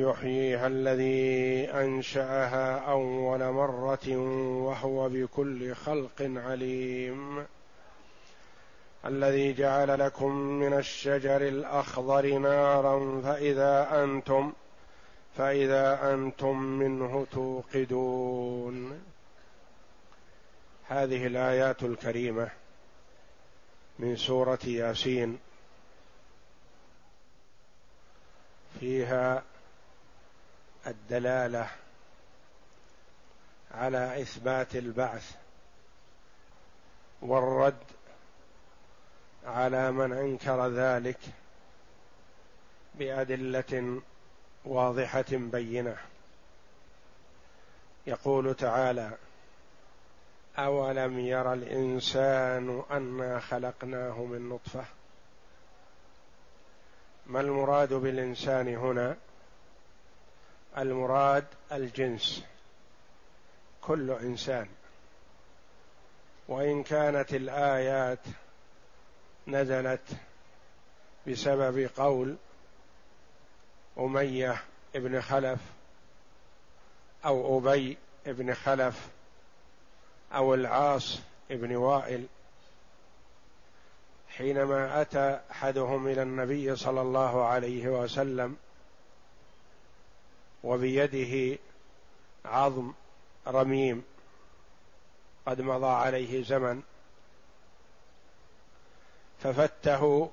يحييها الذي أنشأها أول مرة وهو بكل خلق عليم. الذي جعل لكم من الشجر الأخضر نارا فإذا أنتم فإذا أنتم منه توقدون. هذه الآيات الكريمة من سورة ياسين. فيها الدلالة على إثبات البعث والرد على من أنكر ذلك بأدلة واضحة بينة. يقول تعالى أولم ير الإنسان أنا خلقناه من نطفة؟ ما المراد بالإنسان هنا؟ المراد الجنس كل إنسان. وإن كانت الآيات نزلت بسبب قول أمية ابن خلف أو أبي ابن خلف أو العاص ابن وائل حينما أتى أحدهم إلى النبي صلى الله عليه وسلم وبيده عظم رميم قد مضى عليه زمن ففته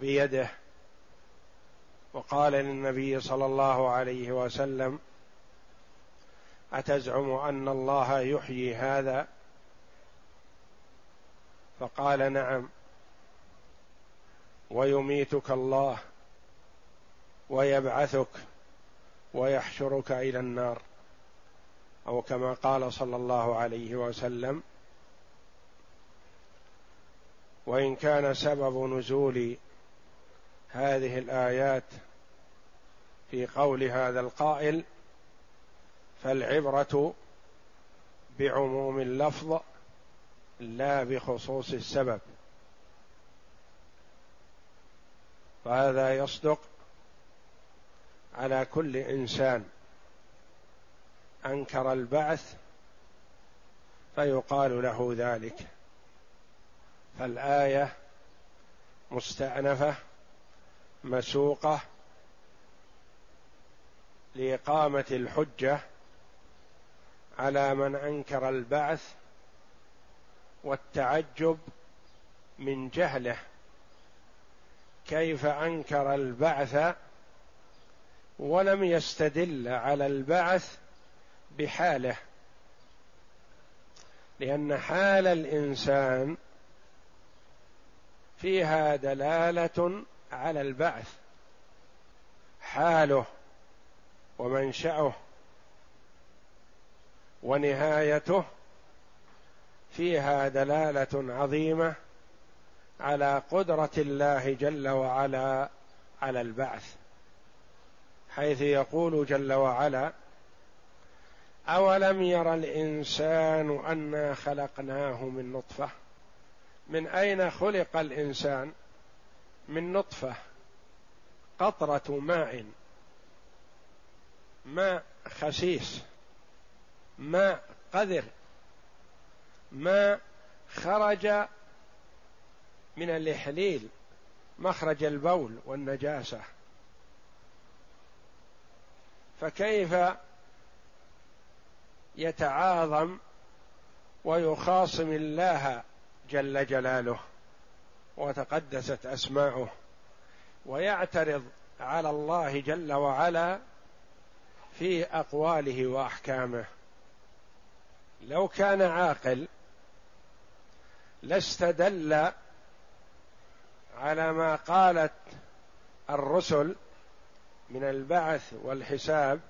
بيده وقال للنبي صلى الله عليه وسلم أتزعم أن الله يحيي هذا؟ فقال نعم. ويميتك الله ويبعثك ويحشرك إلى النار. أو كما قال صلى الله عليه وسلم وإن كان سبب نزول هذه الآيات في قول هذا القائل فالعبرة بعموم اللفظ لا بخصوص السبب. فهذا يصدق على كل إنسان. أنكر البعث فيقال له ذلك. فالآية مستأنفة مسوقة لإقامة الحجة على من أنكر البعث والتعجب من جهله. كيف أنكر البعث ولم يستدل على البعث بحاله لأن حال الإنسان فيها دلالة على البعث حاله ومنشأه ونهايته فيها دلالة عظيمة على قدرة الله جل وعلا على البعث. حيث يقول جل وعلا أولم ير الإنسان أنا خلقناه من نطفة؟ من أين خلق الإنسان؟ من نطفة قطرة ماء ماء خسيس ماء قذر ماء خرج من الإحليل مخرج البول والنجاسة. فكيف يتعاظم ويخاصم الله جل جلاله وتقدست أسماؤه ويعترض على الله جل وعلا في أقواله وأحكامه. لو كان عاقل لاستدل على ما قالت الرسل من البعث والحساب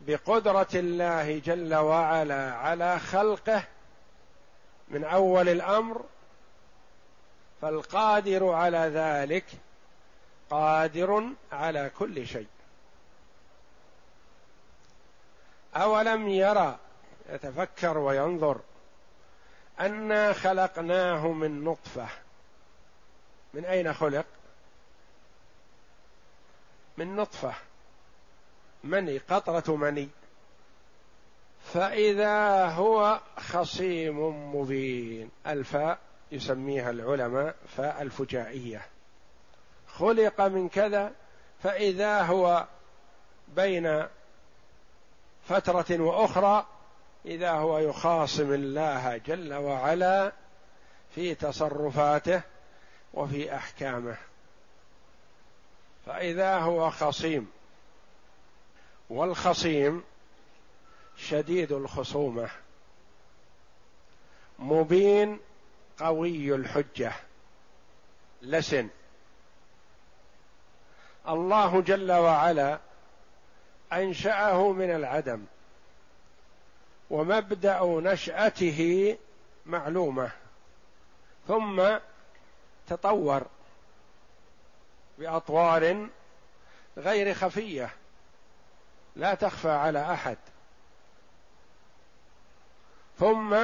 بقدرة الله جل وعلا على خلقه من أول الأمر فالقادر على ذلك قادر على كل شيء. أولم يرى يتفكر وينظر أنا خلقناه من نطفة. من أين خلق؟ من نطفة. مني قطرة مني. فإذا هو خصيم مبين. الفاء يسميها العلماء فاء الفجائية. خلق من كذا فإذا هو بين فترة وأخرى إذا هو يخاصم الله جل وعلا في تصرفاته وفي أحكامه. فإذا هو خصيم والخصيم شديد الخصومة مبين قوي الحجة لسن. الله جل وعلا أنشأه من العدم ومبدأ نشأته معلومة ثم تطور. بأطوار غير خفية. لا تخفى على أحد. ثم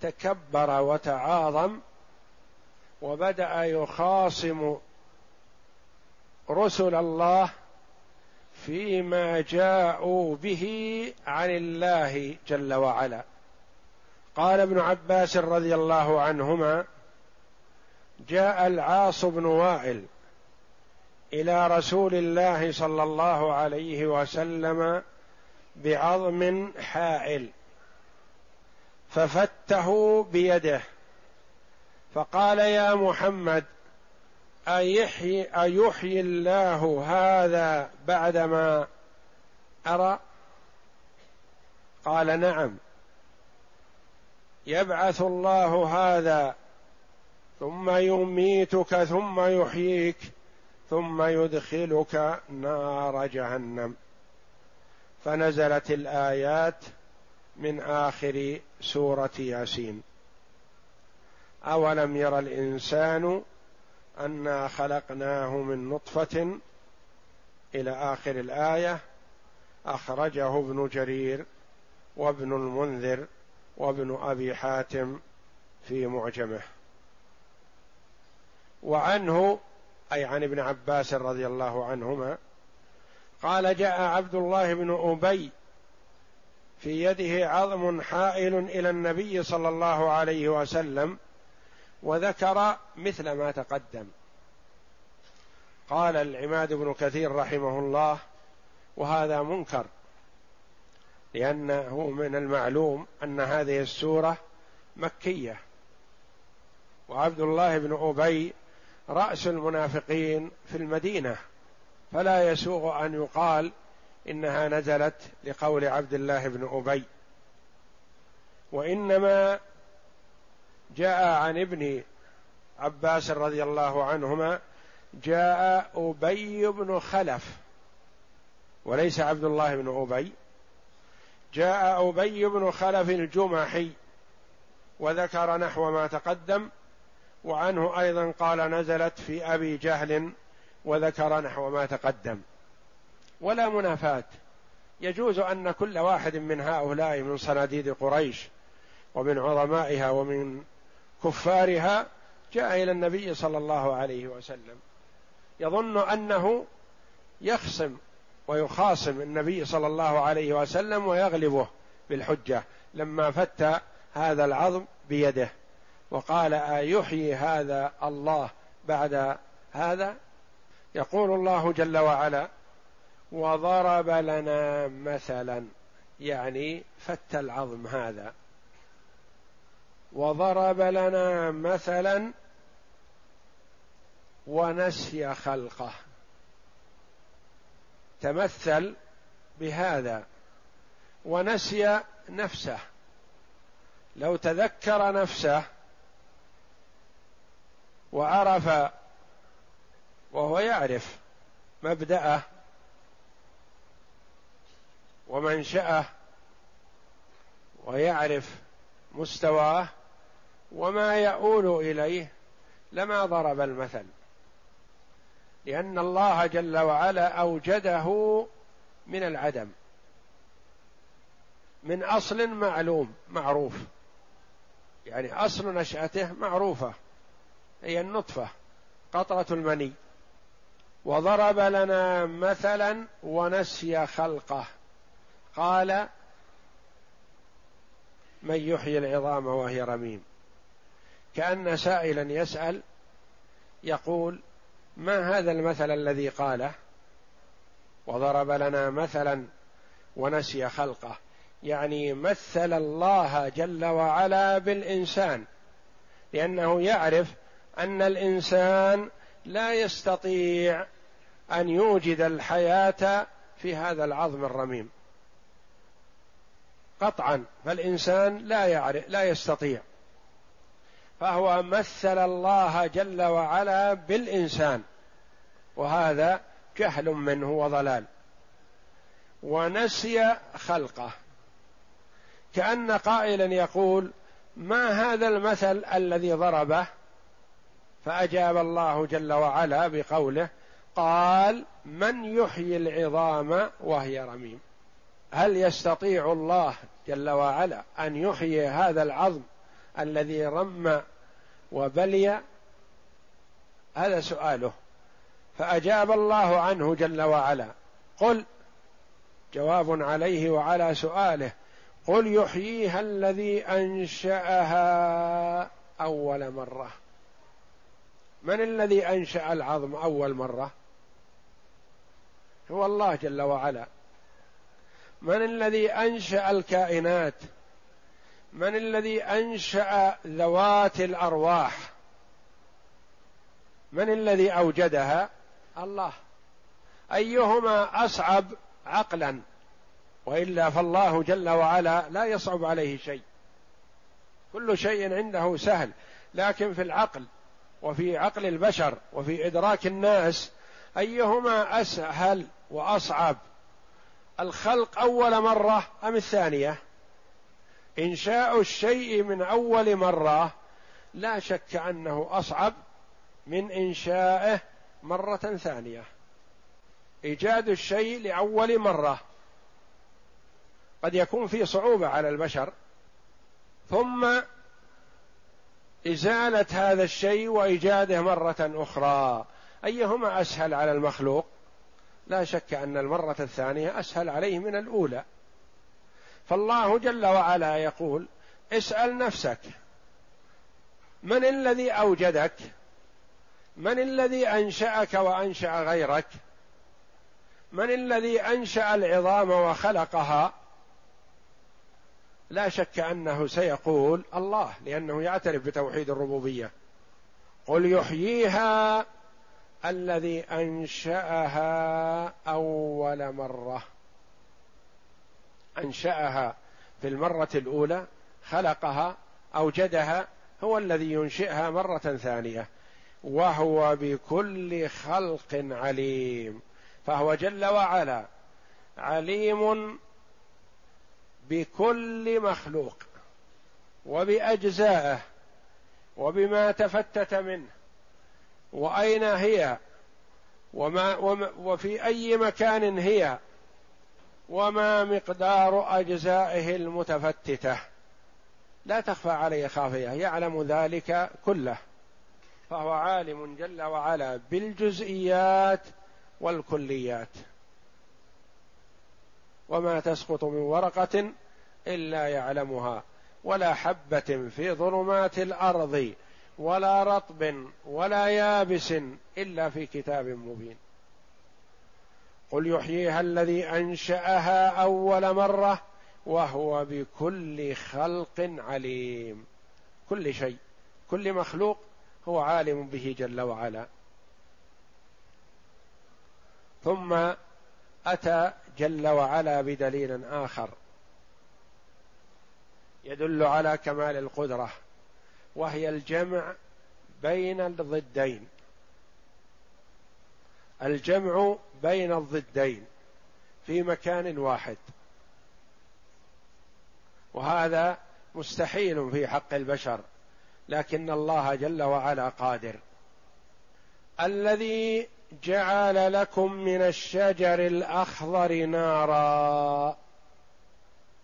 تكبر وتعاظم وبدأ يخاصم رسل الله فيما جاءوا به عن الله جل وعلا. قال ابن عباس رضي الله عنهما جاء العاص بن وائل إلى رسول الله صلى الله عليه وسلم بعظم حائل. ففته بيده. فقال يا محمد أيحيي, أيحيي الله هذا بعدما أرى؟ قال نعم. يبعث الله هذا ثم يميتك ثم يحييك. ثم يدخلك نار جهنم. فنزلت الآيات من آخر سورة ياسين. أولم ير الإنسان أنا خلقناه من نطفة؟ إلى آخر الآية أخرجه ابن جرير وابن المنذر وابن أبي حاتم في معجمه. وعنه أي عن ابن عباس رضي الله عنهما قال جاء عبد الله بن أبي في يده عظم حائل إلى النبي صلى الله عليه وسلم وذكر مثل ما تقدم. قال العماد بن كثير رحمه الله وهذا منكر لأنه من المعلوم أن هذه السورة مكية. وعبد الله بن أبي رأس المنافقين في المدينة فلا يسوغ أن يقال إنها نزلت لقول عبد الله بن أبي. وإنما جاء عن ابن عباس رضي الله عنهما جاء أبي بن خلف وليس عبد الله بن أبي جاء أبي بن خلف الجمحي وذكر نحو ما تقدم وعنه أيضا قال نزلت في أبي جهل وذكر نحو ما تقدم. ولا منافاة. يجوز أن كل واحد من هؤلاء من صناديد قريش ومن عظمائها ومن كفارها جاء إلى النبي صلى الله عليه وسلم. يظن أنه يخصم ويخاصم النبي صلى الله عليه وسلم ويغلبه بالحجة لما فت هذا العظم بيده. وقال أيحيي هذا الله بعد هذا؟ يقول الله جل وعلا وضرب لنا مثلا يعني فت العظم هذا. وضرب لنا مثلا ونسي خلقه. تمثل بهذا. ونسي نفسه. لو تذكر نفسه وعرف وهو يعرف مبدأه ومنشأه ويعرف مستواه وما يؤول إليه لما ضرب المثل. لأن الله جل وعلا أوجده من العدم من أصل معلوم معروف. يعني أصل نشأته معروفة. هي النطفة قطرة المني. وضرب لنا مثلا ونسي خلقه. قال من يحيي العظام وهي رميم. كأن سائلا يسأل يقول ما هذا المثل الذي قاله؟ وضرب لنا مثلا ونسي خلقه. يعني مثل الله جل وعلا بالإنسان لأنه يعرف أن الإنسان لا يستطيع أن يوجد الحياة في هذا العظم الرميم. قطعا فالإنسان لا يعرف لا يستطيع. فهو مثل الله جل وعلا بالإنسان وهذا جهل منه وضلال. ونسي خلقه. كأن قائلا يقول ما هذا المثل الذي ضربه؟ فأجاب الله جل وعلا بقوله قال من يحيي العظام وهي رميم. هل يستطيع الله جل وعلا أن يحيي هذا العظم الذي رم وبلي؟ هذا سؤاله. فأجاب الله عنه جل وعلا. قل جواب عليه وعلى سؤاله. قل يحييها الذي أنشأها أول مرة. من الذي أنشأ العظم أول مرة؟ هو الله جل وعلا. من الذي أنشأ الكائنات؟ من الذي أنشأ ذوات الأرواح؟ من الذي أوجدها؟ الله. أيهما أصعب عقلا؟ وإلا فالله جل وعلا لا يصعب عليه شيء. كل شيء عنده سهل لكن في العقل وفي عقل البشر وفي إدراك الناس أيهما أسهل وأصعب؟ الخلق أول مرة أم الثانية؟ إنشاء الشيء من أول مرة لا شك أنه أصعب من انشائه مرة ثانية. إيجاد الشيء لأول مرة. قد يكون في صعوبة على البشر. ثم إزالة هذا الشيء وإيجاده مرة أخرى. أيهما أسهل على المخلوق؟ لا شك أن المرة الثانية أسهل عليه من الأولى. فالله جل وعلا يقول اسأل نفسك من الذي أوجدك؟ من الذي أنشأك وأنشأ غيرك؟ من الذي أنشأ العظام وخلقها؟ لا شك أنه سيقول الله لأنه يعترف بتوحيد الربوبية. قل يحييها الذي أنشأها أول مرة. أنشأها في المرة الأولى خلقها أوجدها هو الذي ينشئها مرة ثانية. وهو بكل خلق عليم. فهو جل وعلا عليم بكل مخلوق وبأجزائه وبما تفتت منه وأين هي وما, وفي أي مكان هي وما مقدار أجزائه المتفتتة. لا تخفى عليه خافية يعلم ذلك كله. فهو عالم جل وعلا بالجزئيات والكليات. وما تسقط من ورقة إلا يعلمها ولا حبة في ظلمات الأرض ولا رطب ولا يابس إلا في كتاب مبين. قل يحييها الذي أنشأها أول مرة وهو بكل خلق عليم. كل شيء كل مخلوق هو عالم به جل وعلا. ثم أتى جل وعلا بدليل آخر. يدل على كمال القدرة وهي الجمع بين الضدين. الجمع بين الضدين في مكان واحد. وهذا مستحيل في حق البشر لكن الله جل وعلا قادر. الذي جعل لكم من الشجر الأخضر نارا.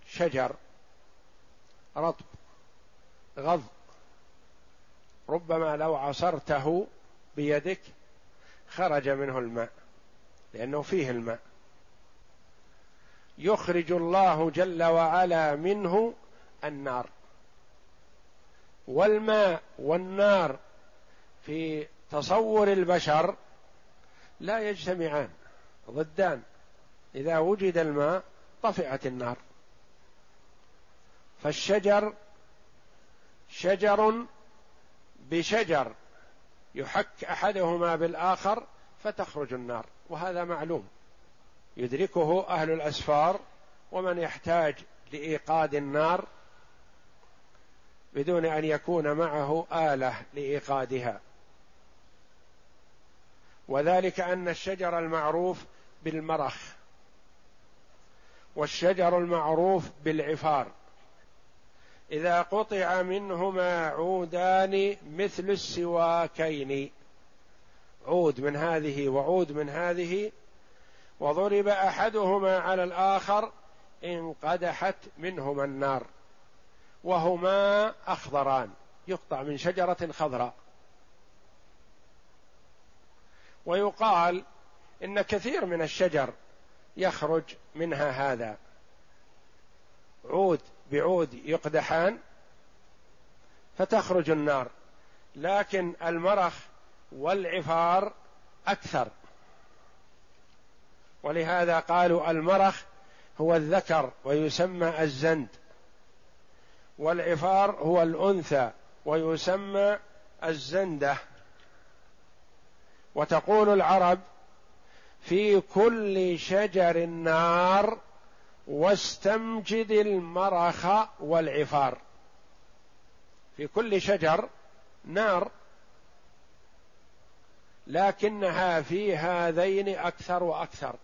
شجر رطب غض. ربما لو عصرته بيدك خرج منه الماء لأنه فيه الماء. يخرج الله جل وعلا منه النار. والماء والنار في تصور البشر لا يجتمعان ضدان. إذا وجد الماء طفئت النار. فالشجر شجر بشجر يحك أحدهما بالآخر فتخرج النار وهذا معلوم. يدركه أهل الأسفار ومن يحتاج لإيقاد النار بدون أن يكون معه آلة لإيقادها. وذلك أن الشجر المعروف بالمرخ والشجر المعروف بالعفار. إذا قطع منهما عودان مثل السواكين. عود من هذه وعود من هذه. وضرب أحدهما على الآخر انقدحت منهما النار. وهما أخضران. يقطع من شجرة خضراء. ويقال إن كثير من الشجر يخرج منها هذا. عود بعود يقدحان فتخرج النار. لكن المرخ والعفار أكثر. ولهذا قالوا المرخ هو الذكر ويسمى الزند. والعفار هو الأنثى ويسمى الزندة. وتقول العرب في كل شجر نار واستمجد المرخ والعفار. في كل شجر نار لكنها في هذين أكثر وأكثر.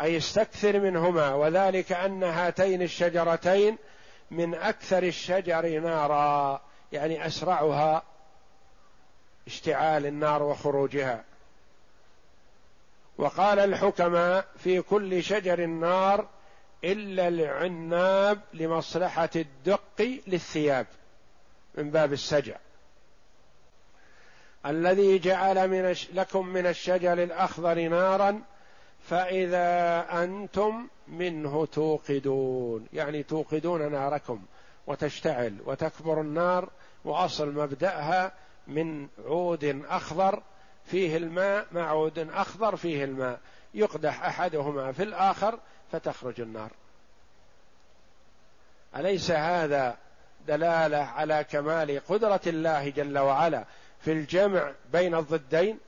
أي استكثر منهما وذلك أن هاتين الشجرتين من أكثر الشجر نارا يعني أسرعها اشتعال النار وخروجها. وقال الحكماء في كل شجر نار إلا العناب لمصلحة الدق للثياب من باب السجع. الذي جعل من لكم من الشجر الأخضر نارا فإذا أنتم منه توقدون. يعني توقدون ناركم وتشتعل وتكبر النار وأصل مبدأها من عود أخضر فيه الماء مع عود أخضر فيه الماء. يقدح أحدهما في الآخر فتخرج النار. أليس هذا دلالة على كمال قدرة الله جل وعلا في الجمع بين الضدين؟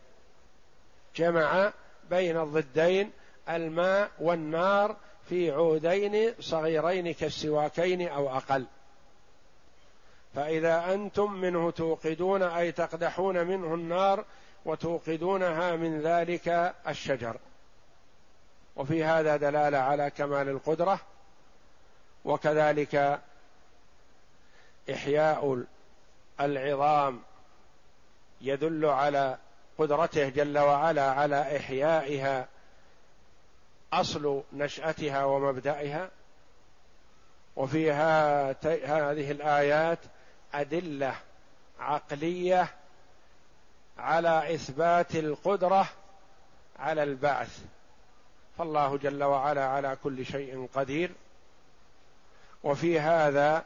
جمع بين الضدين الماء والنار في عودين صغيرين كالسواكين أو أقل. فإذا أنتم منه توقدون أي تقدحون منه النار وتوقدونها من ذلك الشجر. وفي هذا دلالة على كمال القدرة وكذلك إحياء العظام يدل على قدرته جل وعلا على إحيائها أصل نشأتها ومبدئها وفي هذه الآيات أدلة عقلية على إثبات القدرة على البعث. فالله جل وعلا على كل شيء قدير. وفي هذا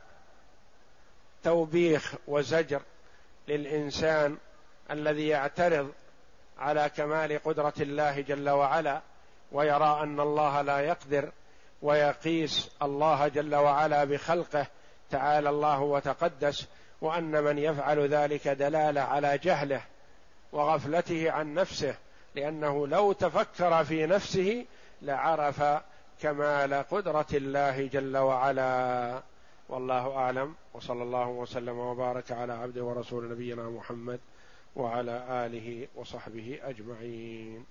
توبيخ وزجر للإنسان الذي يعترض على كمال قدرة الله جل وعلا ويرى أن الله لا يقدر ويقيس الله جل وعلا بخلقه تعالى الله وتقدس وأن من يفعل ذلك دلالة على جهله وغفلته عن نفسه لأنه لو تفكر في نفسه لعرف كمال قدرة الله جل وعلا. والله أعلم. وصلى الله وسلم وبارك على عبده ورسول نبينا محمد وعلى آله وصحبه أجمعين.